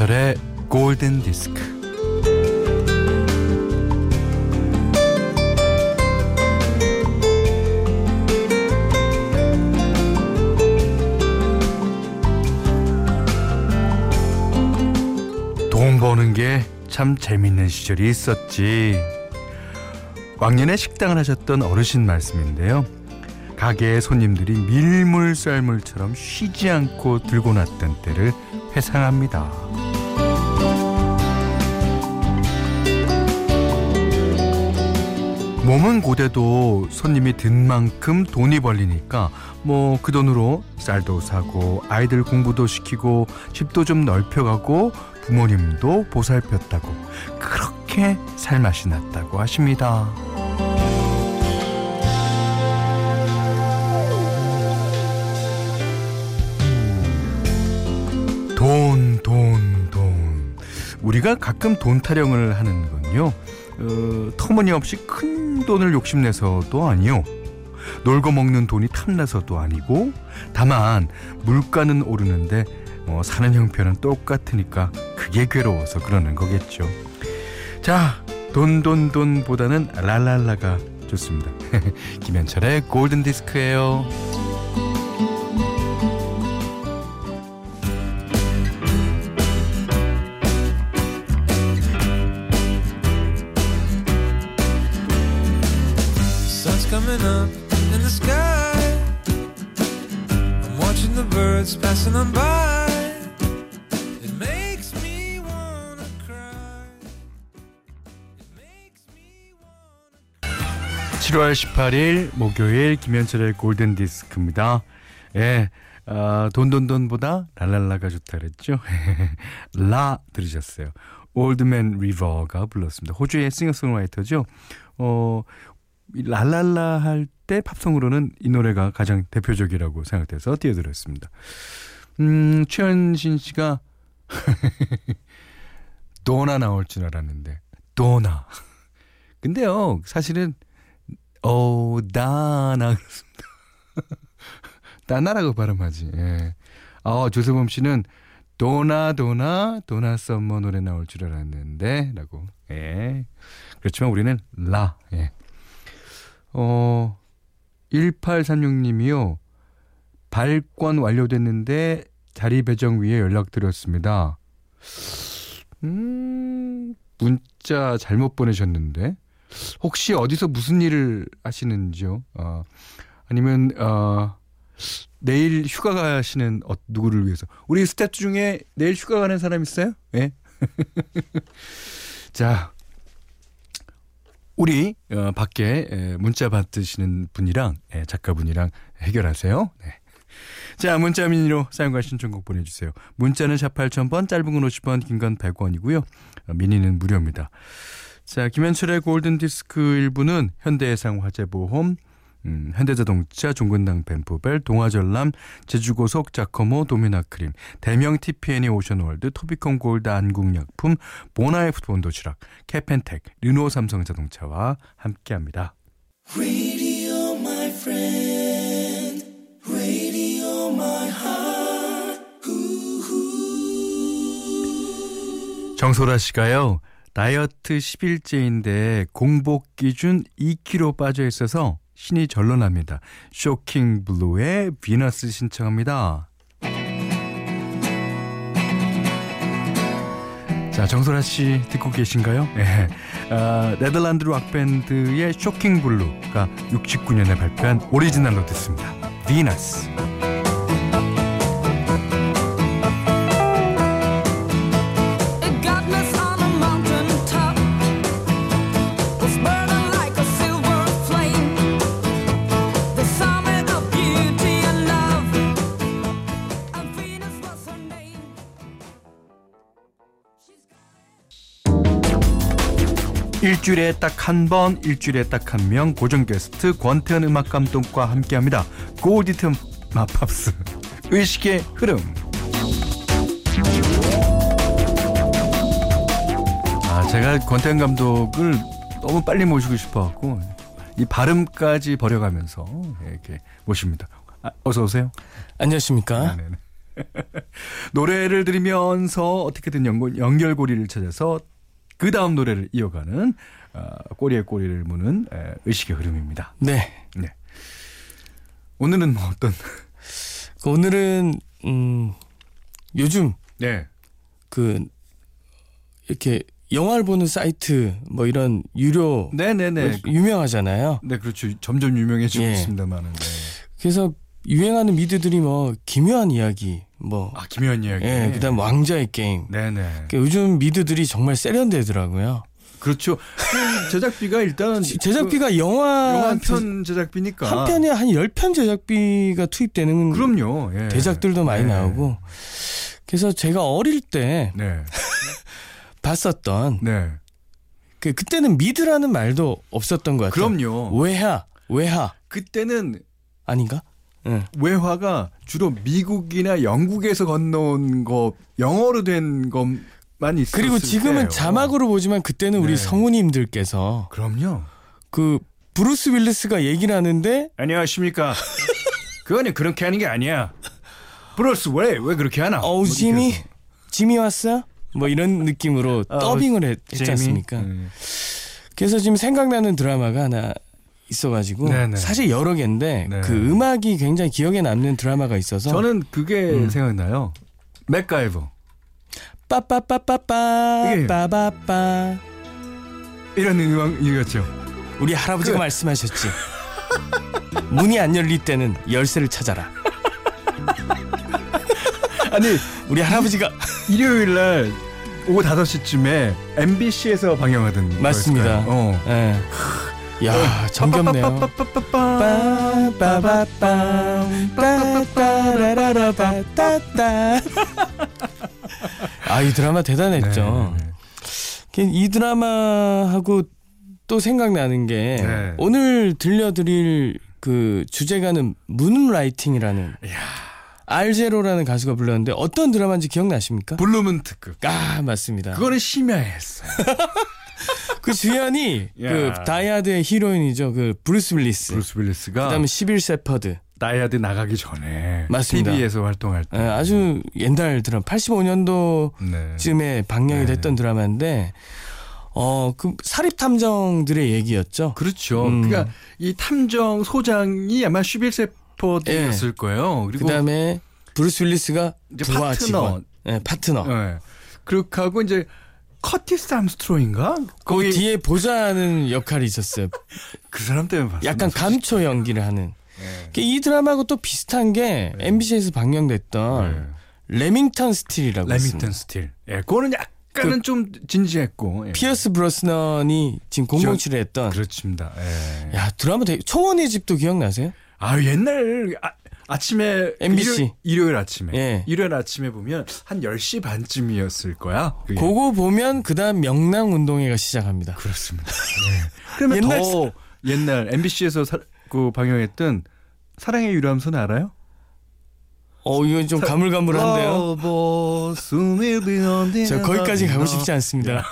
김현철의 골든 디스크. 돈 버는 게 참 재밌는 시절이 있었지. 왕년에 식당을 하셨던 어르신 말씀인데요. 가게에 손님들이 밀물썰물처럼 쉬지 않고 들고 났던 때를 회상합니다. 몸은 고대도 손님이 든 만큼 돈이 벌리니까 뭐 그 돈으로 쌀도 사고 아이들 공부도 시키고 집도 좀 넓혀가고 부모님도 보살폈다고 그렇게 살맛이 났다고 하십니다. 우리가 가끔 돈 타령을 하는 건요. 어, 터무니없이 큰 돈을 욕심내서도 아니요. 놀고 먹는 돈이 탐나서도 아니고 다만 물가는 오르는데 어, 사는 형편은 똑같으니까 그게 괴로워서 그러는 거겠죠. 자, 돈돈 돈보다는 랄랄라가 좋습니다. 김현철의 골든 디스크예요. 7월 18일 목요일 김현철의 골든 디스크입니다. 예. 아, 돈돈돈보다 랄랄라가 좋다 그랬죠. 라 들으셨어요. 올드맨 리버가 불렀습니다. 호주의 싱어송라이터죠. 어, 이 랄랄라 할 때 팝송으로는 이 노래가 가장 대표적이라고 생각돼서 띄워드렸습니다. 음, 최현신 씨가 도나 나올 줄 알았는데 도나. 근데요, 사실은 어, 다나. 다나라고 발음하지. 예. 아, 조세범 씨는 도나 도나 도나 썸머 노래 나올 줄 알았는데 라고. 예. 그렇지만 우리는 라. 예. 어 1836님이요. 발권 완료됐는데 자리 배정 위에 연락드렸습니다. 음, 문자 잘못 보내셨는데 혹시 어디서 무슨 일을 하시는지요? 어, 아니면 어, 내일 휴가 가시는 어, 누구를 위해서? 우리 스태프 중에 내일 휴가 가는 사람 있어요? 예? 자, 우리 어, 밖에 에, 문자 받으시는 분이랑 에, 작가분이랑 해결하세요. 네. 자, 문자 미니로 사용과 신청곡 보내주세요. 문자는 샵 8000번, 짧은 건 50원, 긴 건 100원이고요. 어, 미니는 무료입니다. 자, 김현철의 골든 디스크 1부는 현대해상 화재보험, 음, 현대자동차, 종근당 벤포벨, 동아전람, 제주고속, 자커모, 도미나크림, 대명 TPN이 오션월드, 토비콘 골드 안국약품, 보나이프 본도시락, 캐펜텍, 르노 삼성자동차와 함께합니다. Radio. Radio. 정소라 씨가요. 다이어트 10일째인데 공복 기준 2kg 빠져 있어서 신이 절로 납니다. 쇼킹 블루의 비너스 신청합니다. 자, 정소라 씨 듣고 계신가요? 네. 아, 네덜란드 락 밴드의 쇼킹 블루가 69년에 발표한 오리지널로 듣습니다. 비너스. 일주일에 딱 한 번, 일주일에 딱 한 명 고정 게스트 권태현 음악 감독과 함께합니다. 골디틈 마팝스 의식의 흐름. 아 제가 권태현 감독을 너무 빨리 모시고 싶어갖고 이 발음까지 버려가면서 이렇게 모십니다. 아, 어서 오세요. 안녕하십니까? 네네. 노래를 들으면서 어떻게든 연결고리를 찾아서 그 다음 노래를 이어가는 어, 꼬리에 꼬리를 무는 에, 의식의 흐름입니다. 네. 네. 오늘은 뭐 어떤 그 오늘은 음 요즘 네. 그 이렇게 영화를 보는 사이트 뭐 이런 유료 네네네. 유명하잖아요. 네, 그렇죠. 점점 유명해지고 예. 있습니다만은. 네. 그래서 유행하는 미드들이 뭐 기묘한 이야기 뭐 아, 김현 이야기. 예, 그 다음 왕자의 게임. 네네. 그 요즘 미드들이 정말 세련되더라고요. 그렇죠. 그 제작비가 일단 제작비가 영화 그 영화 한 제- 편 제작비니까 한 편에 한 10편 제작비가 투입되는 그럼요. 예. 대작들도 많이 네. 나오고 그래서 제가 어릴 때 네. 봤었던 네. 그 그때는 미드라는 말도 없었던 것 같아요. 그럼요. 외화, 외화 그때는 아닌가? 응. 외화가 주로 미국이나 영국에서 건너온 거 영어로 된 것만 있었을 그리고 지금은 때예요. 자막으로 보지만 그때는 우리 네. 성우님들께서 그럼요. 그 브루스 윌리스가 얘기를 하는데 안녕하십니까. 그거는 그렇게 하는 게 아니야. 브루스 왜 왜 그렇게 하나? 어우 뭐 지미. 지미 왔어? 뭐 이런 느낌으로 어, 더빙을 했, 지? 않습니까? 음. 그래서 지금 생각나는 드라마가 하나 있어가지고 네네. 사실 여러 개인데 네. 그 음악이 굉장히 기억에 남는 드라마가 있어서 저는 그게 음. 생각나요. 맥가이버 빠빠빠빠빠 이게- 빠바빠 이런 음악 이거죠. 우리 할아버지가 그- 말씀하셨지 문이 안 열릴 때는 열쇠를 찾아라 아니 우리 할아버지가 일요일 날 오후 5시쯤에 MBC에서 방영하던 맞습니다. 거였을까요? 어. 예. 야 정겹네요 따따라라라바따따 아이 드라마 대단했죠 네, 이 드라마하고 또 생각나는 게 네. 오늘 들려드릴 그 주제가는 Moonlighting이라는. 알 자로라는 가수가 불렀는데 어떤 드라마인지 기억나십니까? 블루문 특급. 아 맞습니다. 그거는 심야했어. 그 주연이 그 야. 다이하드의 히로인이죠. 그 브루스 윌리스. 브루스 윌리스가 그다음에 시빌 셰퍼드. 다이하드 나가기 전에 맞습니다. TV에서 활동할 때 예, 아주 옛날 드라마 85년도쯤에 네. 방영이 네. 됐던 드라마인데 어 그 사립 탐정들의 얘기였죠. 그렇죠. 음. 그러니까 이 탐정 소장이 아마 시빌 셰퍼드였을 거예요. 그리고 그다음에 브루스 윌리스가 부하 파트너. 직원. 예, 파트너. 예. 그렇게 하고 이제 커티스 암스트롱인가? 그 거기 뒤에 보좌하는 역할이 있었어요. 그 사람 때문에 봤어. 약간 감초 연기를 하는. 그이 드라마하고 또 비슷한 게 MBC에서 방영됐던 레밍턴 스틸이라고 레밍턴 있습니다. 스틸. 예, 그거는 약간은 좀 진지했고. 예. 피어스 브로스넌이 지금 007에 했던 그렇습니다. 예. 야 드라마 되게 초원의 집도 기억나세요? 아 옛날 아, 아침에 MBC. 일요일, 일요 일 아침에 예. 일요일 아침에 보면 한 10시 반쯤이었을 거야. 그게. 그거 보면 그다음 명랑 운동회가 시작합니다. 그렇습니다. 예. 그러면 옛날 더 옛날 MBC에서 사, 그 방영했던 사랑의 유람선 알아요? 어 이건 좀 가물가물한데요. 저 거기까지 가고 싶지 않습니다.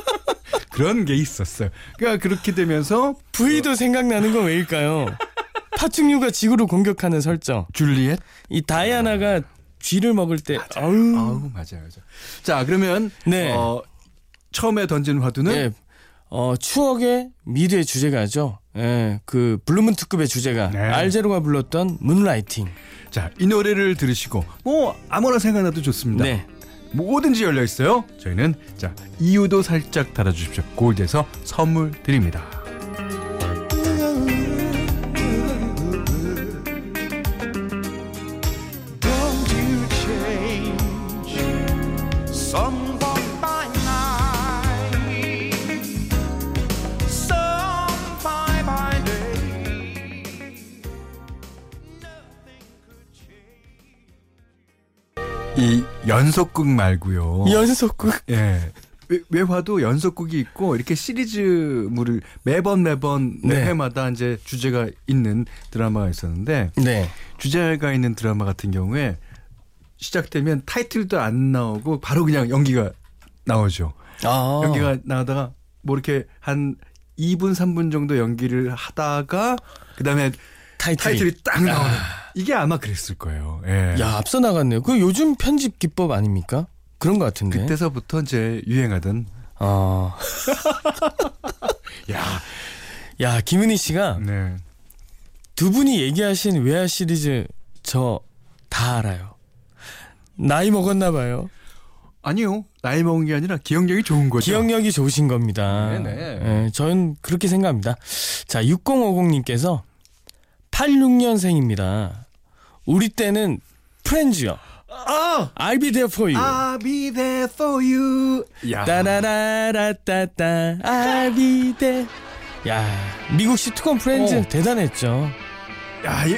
그런 게 있었어요. 그러니까 그렇게 되면서 V도 생각나는 건 왜일까요? 파충류가 지구를 공격하는 설정. 줄리엣 이 다이아나가 쥐를 먹을 때 아우 아우 맞아요, 맞아요. 자 그러면 네. 어, 처음에 던진 화두는 예. 어, 추억의 미드의 주제가죠. 예, 그 블루문 특급의 주제가 네. 알제로가 불렀던 Moonlighting. 자 이 노래를 들으시고 뭐 아무나 생각나도 좋습니다. 네. 뭐든지 열려 있어요. 저희는 자 이유도 살짝 달아주십시오. 골드에서 선물 드립니다. 연속극 말고요. 연속극. 예. 외- 외화도 연속극이 있고 이렇게 시리즈물을 매번 매번 네. 매 회마다 이제 주제가 있는 드라마가 있었는데 네. 주제가 있는 드라마 같은 경우에 시작되면 타이틀도 안 나오고 바로 그냥 연기가 나오죠. 아. 연기가 나오다가 뭐 이렇게 한 2분 3분 정도 연기를 하다가 그다음에 타이틀이. 타이틀이 딱 나오는 이게 아마 그랬을 거예요. 예. 야 앞서 나갔네요. 그 요즘 편집 기법 아닙니까? 그런 것 같은데. 그때서부터 이제 유행하던 어. 야, 야 김은희 씨가 네. 두 분이 얘기하신 외화 시리즈 저 다 알아요. 나이 먹었나 봐요. 아니요. 나이 먹은 게 아니라 기억력이 좋은 거죠. 기억력이 좋으신 겁니다. 네네. 예, 저는 그렇게 생각합니다. 자, 6050님께서 86년생입니다. 우리 때는 프렌즈요. 아! I'll be there for you. I'll be there for you. 야. 따라라라따따 I'll be there. 야, 미국 시트콤 프렌즈 어. 대단했죠. 야, 이,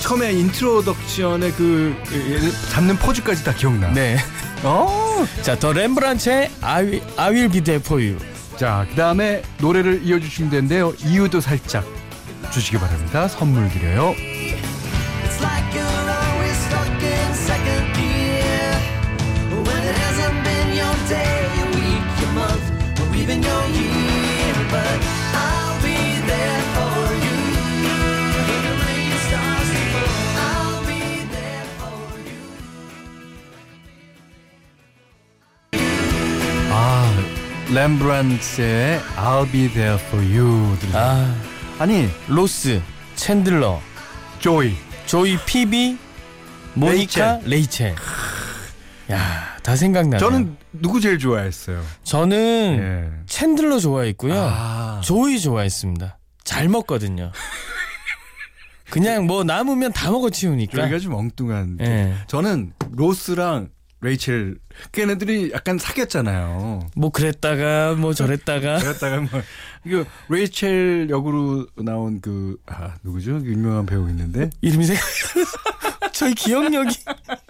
처음에 introduction의 그, 그 잡는 포즈까지 다 기억나. 네. 어. 자, 더 렘브란츠의 I will, I will be there for you. 자, 그다음에 노래를 이어 주시면 되는데요. 이유도 살짝 주시기 바랍니다. 선물 드려요. Month, or even your year. But I'll be there for you. When the rain starts to fall, I'll be there for you. 아, 렘브란트의 I'll be there for you. 아, 아니, 로스, 챈들러, 조이. 조이 피비, 모니카, 레이첼. 야, 다 생각나네. 저는 누구 제일 좋아했어요? 저는 예. 챈들러 좋아했고요. 아. 조이 좋아했습니다. 잘 먹거든요. 그냥 뭐 남으면 다 먹어 치우니까. 그러니까 좀 엉뚱한. 예. 저는 로스랑 레이첼 걔네들이 약간 사귀었잖아요. 뭐 그랬다가 뭐 저랬다가 그랬다가 뭐 이거 레이첼 역으로 나온 그 아, 누구죠? 그 유명한 배우 있는데 이름이 생각. 저희 기억력이.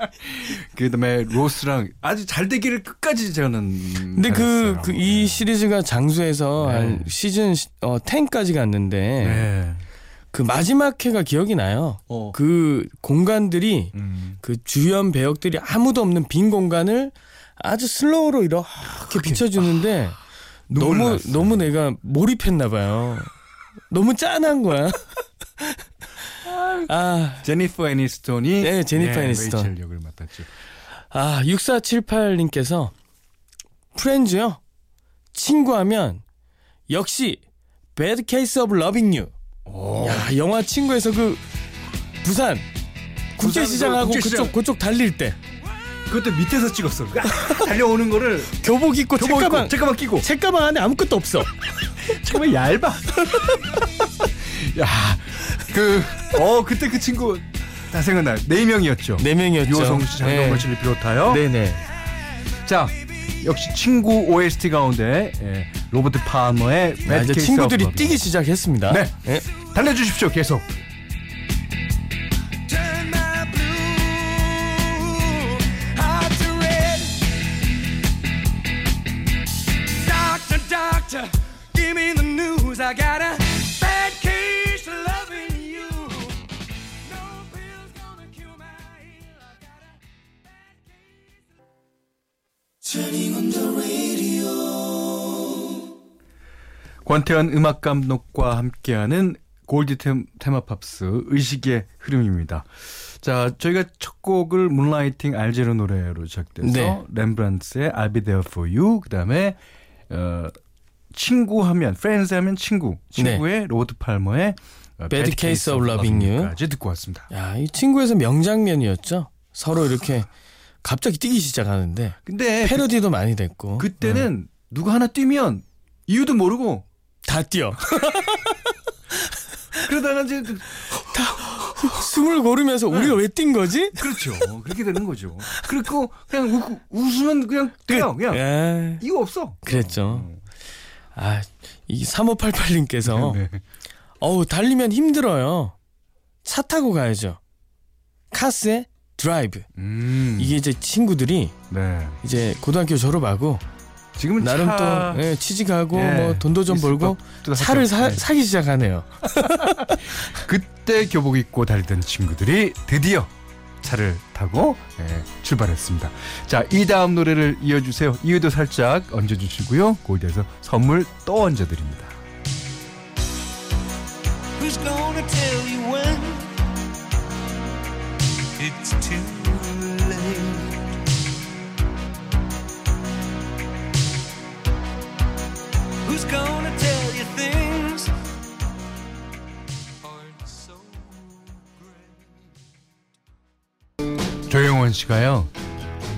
그 다음에 로스랑 아주 잘 되기를 끝까지 저는. 근데 그. 그 이 시리즈가 장수해서 네. 한 시즌 어 10까지 갔는데 네. 그 마지막 회가 기억이 나요. 어. 그 공간들이 음. 그 주연 배역들이 아무도 없는 빈 공간을 아주 슬로우로 이렇게 비춰주는데 눈물 너무 났어요. 너무 내가 몰입했나 봐요. 너무 짠한 거야. 아, 제니퍼 애니스톤이 네, 제니퍼 애니스톤. 레이첼 역을 맡았죠. 아 6478님께서 프렌즈요. 친구하면 역시 Bad Case of Loving You. 오. 야 영화 친구에서 그 부산 국제시장하고 국제시장. 그쪽 그쪽 달릴 때 그것도 밑에서 찍었어. 달려오는 거를 교복 입고 책가방 책가방 끼고 책가방 안에 아무것도 없어. 정말 얇아. 야, 그, 어, 그때 그 친구 다 생각나. 네 명이었죠. 네 명이었죠. 유호성 씨, 장동건 네. 씨를 비롯하여. 네네. 자, 역시 친구 OST 가운데 예, 로버트 파머의 아, 이제 친구들이. 뛰기 시작했습니다. 네. 예. 달려주십시오, 계속. Blue 권태현 음악 감독과 함께하는 골디 템, 테마 팝스 의식의 흐름입니다. 자, 저희가 첫 곡을 Moonlighting 알제로 노래로 시작돼서 네. 렘브란트의 I'll be there for you 그다음에 어 친구 하면 프렌즈 하면 친구 친구의 로버트 팔머의 어, 네. Bad Case of Loving You. 까지 듣고 왔습니다. 야, 이 친구에서 명장면이었죠. 서로 이렇게 갑자기 뛰기 시작하는데 근데 패러디도 많이 됐고. 그, 때는 누가 하나 뛰면 이유도 모르고 다 뛰어. 그러다가 이제 숨을 고르면서 우리가 왜 뛴 거지? 그렇죠. 그렇게 되는 거죠. 그리고 그냥 우, 웃으면 그냥 돼요. 그냥 예. 이유 없어. 그랬죠. 아, 이 3588님께서 네. 어우, 달리면 힘들어요. 차 타고 가야죠. 카스의 드라이브. 음. 이게 이제 친구들이 네. 이제 고등학교 졸업하고 지금은 나름 차... 또 예, 취직하고 예, 뭐 돈도 좀 벌고 차를 사. 네. 사기 시작하네요. 그때 교복 입고 달리던 친구들이 드디어 차를 타고 예, 출발했습니다. 자, 이 다음 노래를 이어주세요. 이유도 살짝 얹어주시고요. 골드에서 선물 또 얹어드립니다. Who's gonna tell you when? it's too late. Who's gonna tell you things aren't so great? 조영원 씨가요.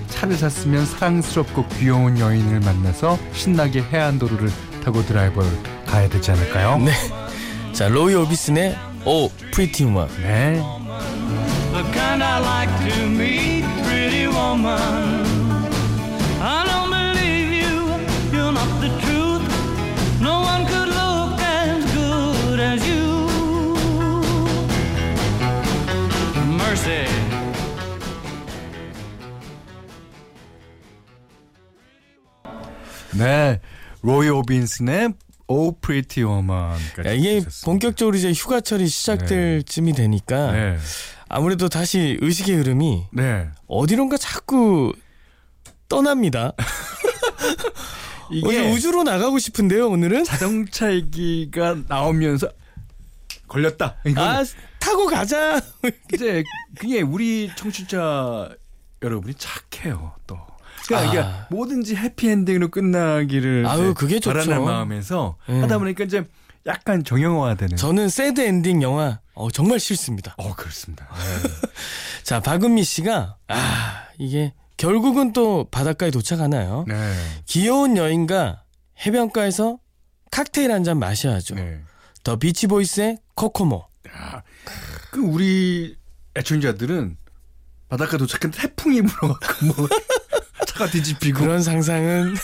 차를 샀으면 사랑스럽고 귀여운 여인을 만나서 신나게 해안도로를 타고 드라이브를 가야 되지 않을까요? 네. 자, 로이 오비슨의 오 프리티 우먼. 네. The kind I like to meet, pretty woman. 네. 로이 오빈슨의 Oh Pretty 야, 이게 들으셨습니다. 본격적으로 이제 휴가철이 시작될 쯤이 되니까 네. 아무래도 다시 의식의 흐름이 네. 어디론가 자꾸 떠납니다. 이게 우주로 나가고 싶은데요, 오늘은? 자동차 얘기가 나오면서 걸렸다. 아, 타고 가자. 이제 그게 우리 청취자 여러분이 착해요. 또. 그러니까 이게 아. 뭐든지 해피엔딩으로 끝나기를 아유, 그게 좋죠. 바라는 마음에서 음. 하다 보니까 이제 약간 정형화되는. 저는 sad ending 영화 어, 정말 싫습니다. 어 그렇습니다. 자, 박은미 씨가 아, 이게 결국은 또 바닷가에 도착하나요? 네. 귀여운 여인과 해변가에서 칵테일 한 잔 마셔야죠. 네. 더 비치 보이스의 코코모. 야, 그 우리 애청자들은 바닷가 도착했는데 태풍이 불어갖고 뭐 차가 뒤집히고. 그런 상상은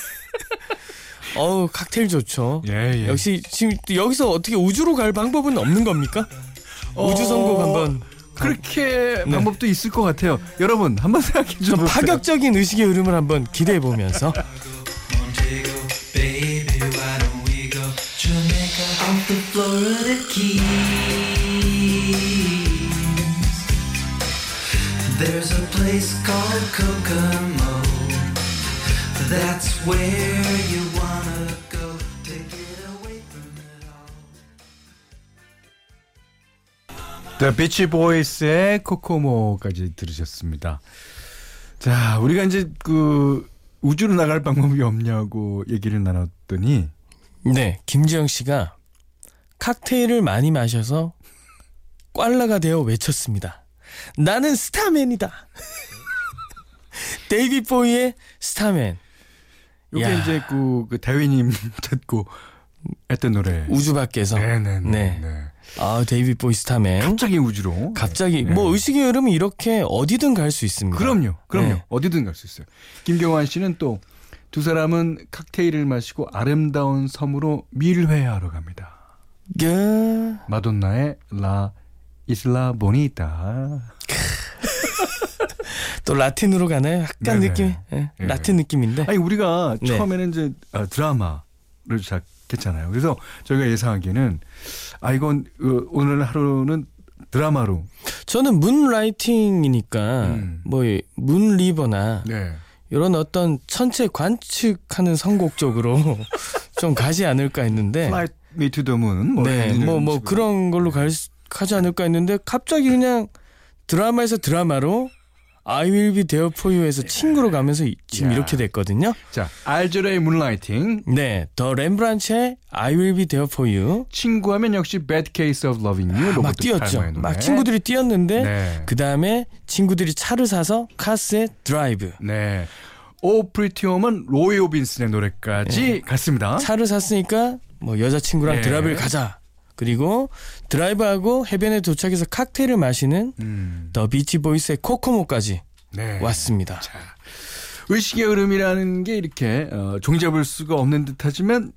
어우 칵테일 좋죠. 예, 예. 역시 지금 여기서 어떻게 우주로 갈 방법은 없는 겁니까? 우주 선곡 한번 그렇게 방법도 있을 것 같아요. 여러분 한번 생각해 네. 좀좀 파격적인 의식의 흐름을 한번 기대해 보면서. There's a place called Kokomo. That's where you wanna go to get away from it all. The Beach Boys의 코코모까지 들으셨습니다. 자, 우리가 이제 그 우주로 나갈 방법이 없냐고 얘기를 나눴더니 네 김지영 씨가 칵테일을 많이 마셔서 꽐라가 되어 외쳤습니다. 나는 Starman이다. 데이비드 보위의 Starman. 이게 야. 이제 그, 그 대위님 듣고 했던 노래. 우주 밖에서 네네네. 네. 네. 아 데이비드 보위 Starman. 갑자기 우주로. 갑자기 네. 뭐 의식의 흐름은 이렇게 어디든 갈 수 있습니다. 그럼요. 그럼요. 네. 어디든 갈 수 있어요. 김경환 씨는 또 두 사람은 칵테일을 마시고 아름다운 섬으로 밀회하러 갑니다. 그 마돈나의 라 이슬라 보니타. 또 라틴으로 가나요? 약간 네네. 느낌, 예, 예. 라틴 느낌인데. 아니 우리가 네. 처음에는 이제 아, 드라마를 시작했잖아요. 그래서 저희가 예상하기에는 아 이건 어, 오늘 하루는 드라마로 저는 문라이팅이니까 음. 뭐 문 리버나 네. 이런 어떤 천체 관측하는 선곡 쪽으로 좀 가지 않을까 했는데. Flight Me to the Moon 뭐 네, 이런 뭐 뭐. 그런 걸로 갈 수- 가지 않을까 했는데 갑자기 그냥 드라마에서 드라마로 I Will Be There For You에서 친구로 가면서 이- 지금 야. 이렇게 됐거든요. 자 Al Jarreau의 Moonlighting 네, The Rembrandts의 I Will Be There For You 친구하면 역시 Bad Case of Loving You 아, 막 뛰었죠. 막 친구들이 뛰었는데 네. 그 다음에 친구들이 차를 사서 Cars의 Drive 네. Oh, Pretty Woman 로이 오비슨의 노래까지 갔습니다. 차를 샀으니까 뭐 여자친구랑 네. 드라이브를 가자. 그리고 드라이브하고 해변에 도착해서 칵테일을 마시는 음, 더 비치 보이스의 코코모까지 네. 왔습니다. 의식의 흐름이라는 게 이렇게 어, 종잡을 수가 없는 듯하지만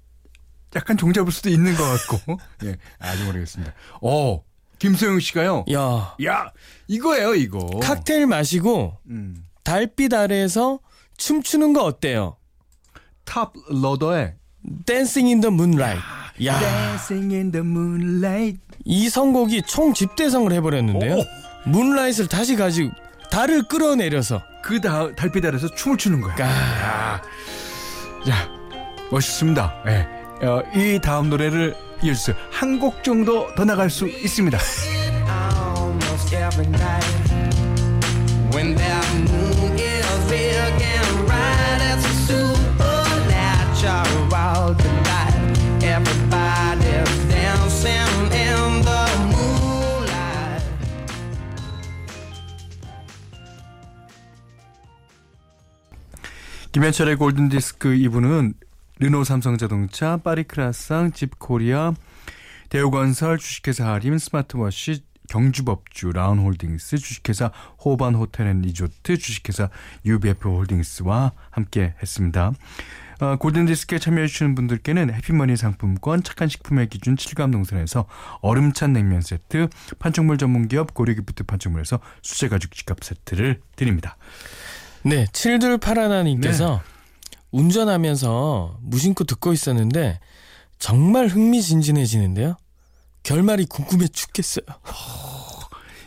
약간 종잡을 수도 있는 것 같고 예 아주 모르겠습니다. 어 김소영 씨가요. 야, 야 이거예요 이거. 칵테일 마시고 음, 달빛 아래에서 춤추는 거 어때요? Toploader의 Dancing in the Moonlight. 야, Dancing in the Moonlight. 이 선곡이 총 집대성을 해버렸는데요. Moonlight를 다시 가지고 달을 끌어내려서 그 다, 달빛 아래서 춤을 추는 거야. 야, 야 멋있습니다. 예. 어, 이 다음 노래를 수한곡 정도 더 나갈 수 있습니다. 김현철의 골든디스크 2부는 르노 삼성자동차, 파리크라상, 집코리아, 대우건설, 주식회사 하림, 스마트워시, 경주법주, 라운홀딩스, 주식회사 호반 호텔앤리조트, 주식회사 UBF 홀딩스와 함께 했습니다. 어, 골든디스크에 참여해주시는 분들께는 해피머니 상품권, 착한 식품의 기준 칠갑농산에서 얼음찬 냉면 세트, 판촉물 전문기업 고려기프트 판촉물에서 수제가죽 지갑 세트를 드립니다. 네, 칠들파라나님께서 운전하면서 무심코 듣고 있었는데 정말 흥미진진해지는데요. 결말이 궁금해 죽겠어요.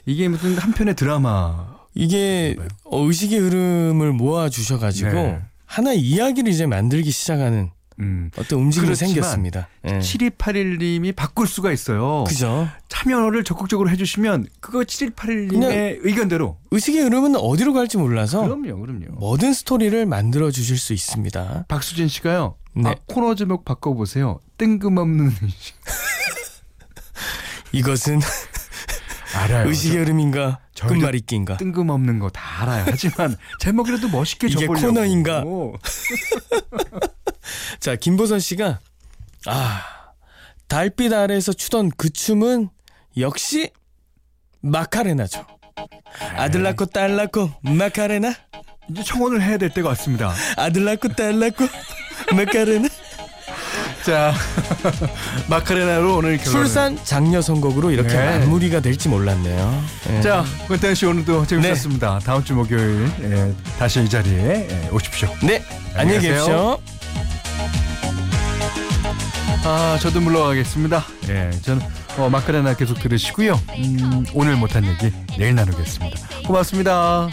이게 무슨 한편의 드라마 이게 어, 의식의 흐름을 모아 주셔가지고 네. 하나의 이야기를 이제 만들기 시작하는 음. 어떤 움직임이 생겼습니다. 예. 7281님이 바꿀 수가 있어요. 그죠? 참여를 적극적으로 해주시면 그거 7181님의 의견대로. 의식의 흐름은 어디로 갈지 몰라서 그럼요, 그럼요. 모든 스토리를 만들어 주실 수 있습니다. 박수진 씨가요. 네. 아, 코너 제목 바꿔보세요. 뜬금없는 의식. 이것은 알아요. 의식의 흐름인가 끝말잇기인가 뜬금없는 거 다 알아요. 하지만 제목이라도 멋있게 이게 줘보려고. 코너인가? 자 김보선 씨가 아 달빛 아래에서 추던 그 춤은 역시 마카레나죠. 아들 낳고 딸 낳고 마카레나 이제 청혼을 해야 될 때가 왔습니다. 아들 낳고 딸 낳고 마카레나 자, 마카레나로 오늘 결론. 술산 장녀 선곡으로 이렇게 네. 마무리가 될지 몰랐네요. 예. 자, 권태현 씨 오늘도 재밌었습니다. 다음 주 목요일 예, 다시 이 자리에 예, 오십시오. 네 안녕히. 계십시오. 아, 저도 물러가겠습니다. 예, 저는 어, 마카레나 계속 들으시고요. 음, 오늘 못한 얘기 내일 나누겠습니다. 고맙습니다.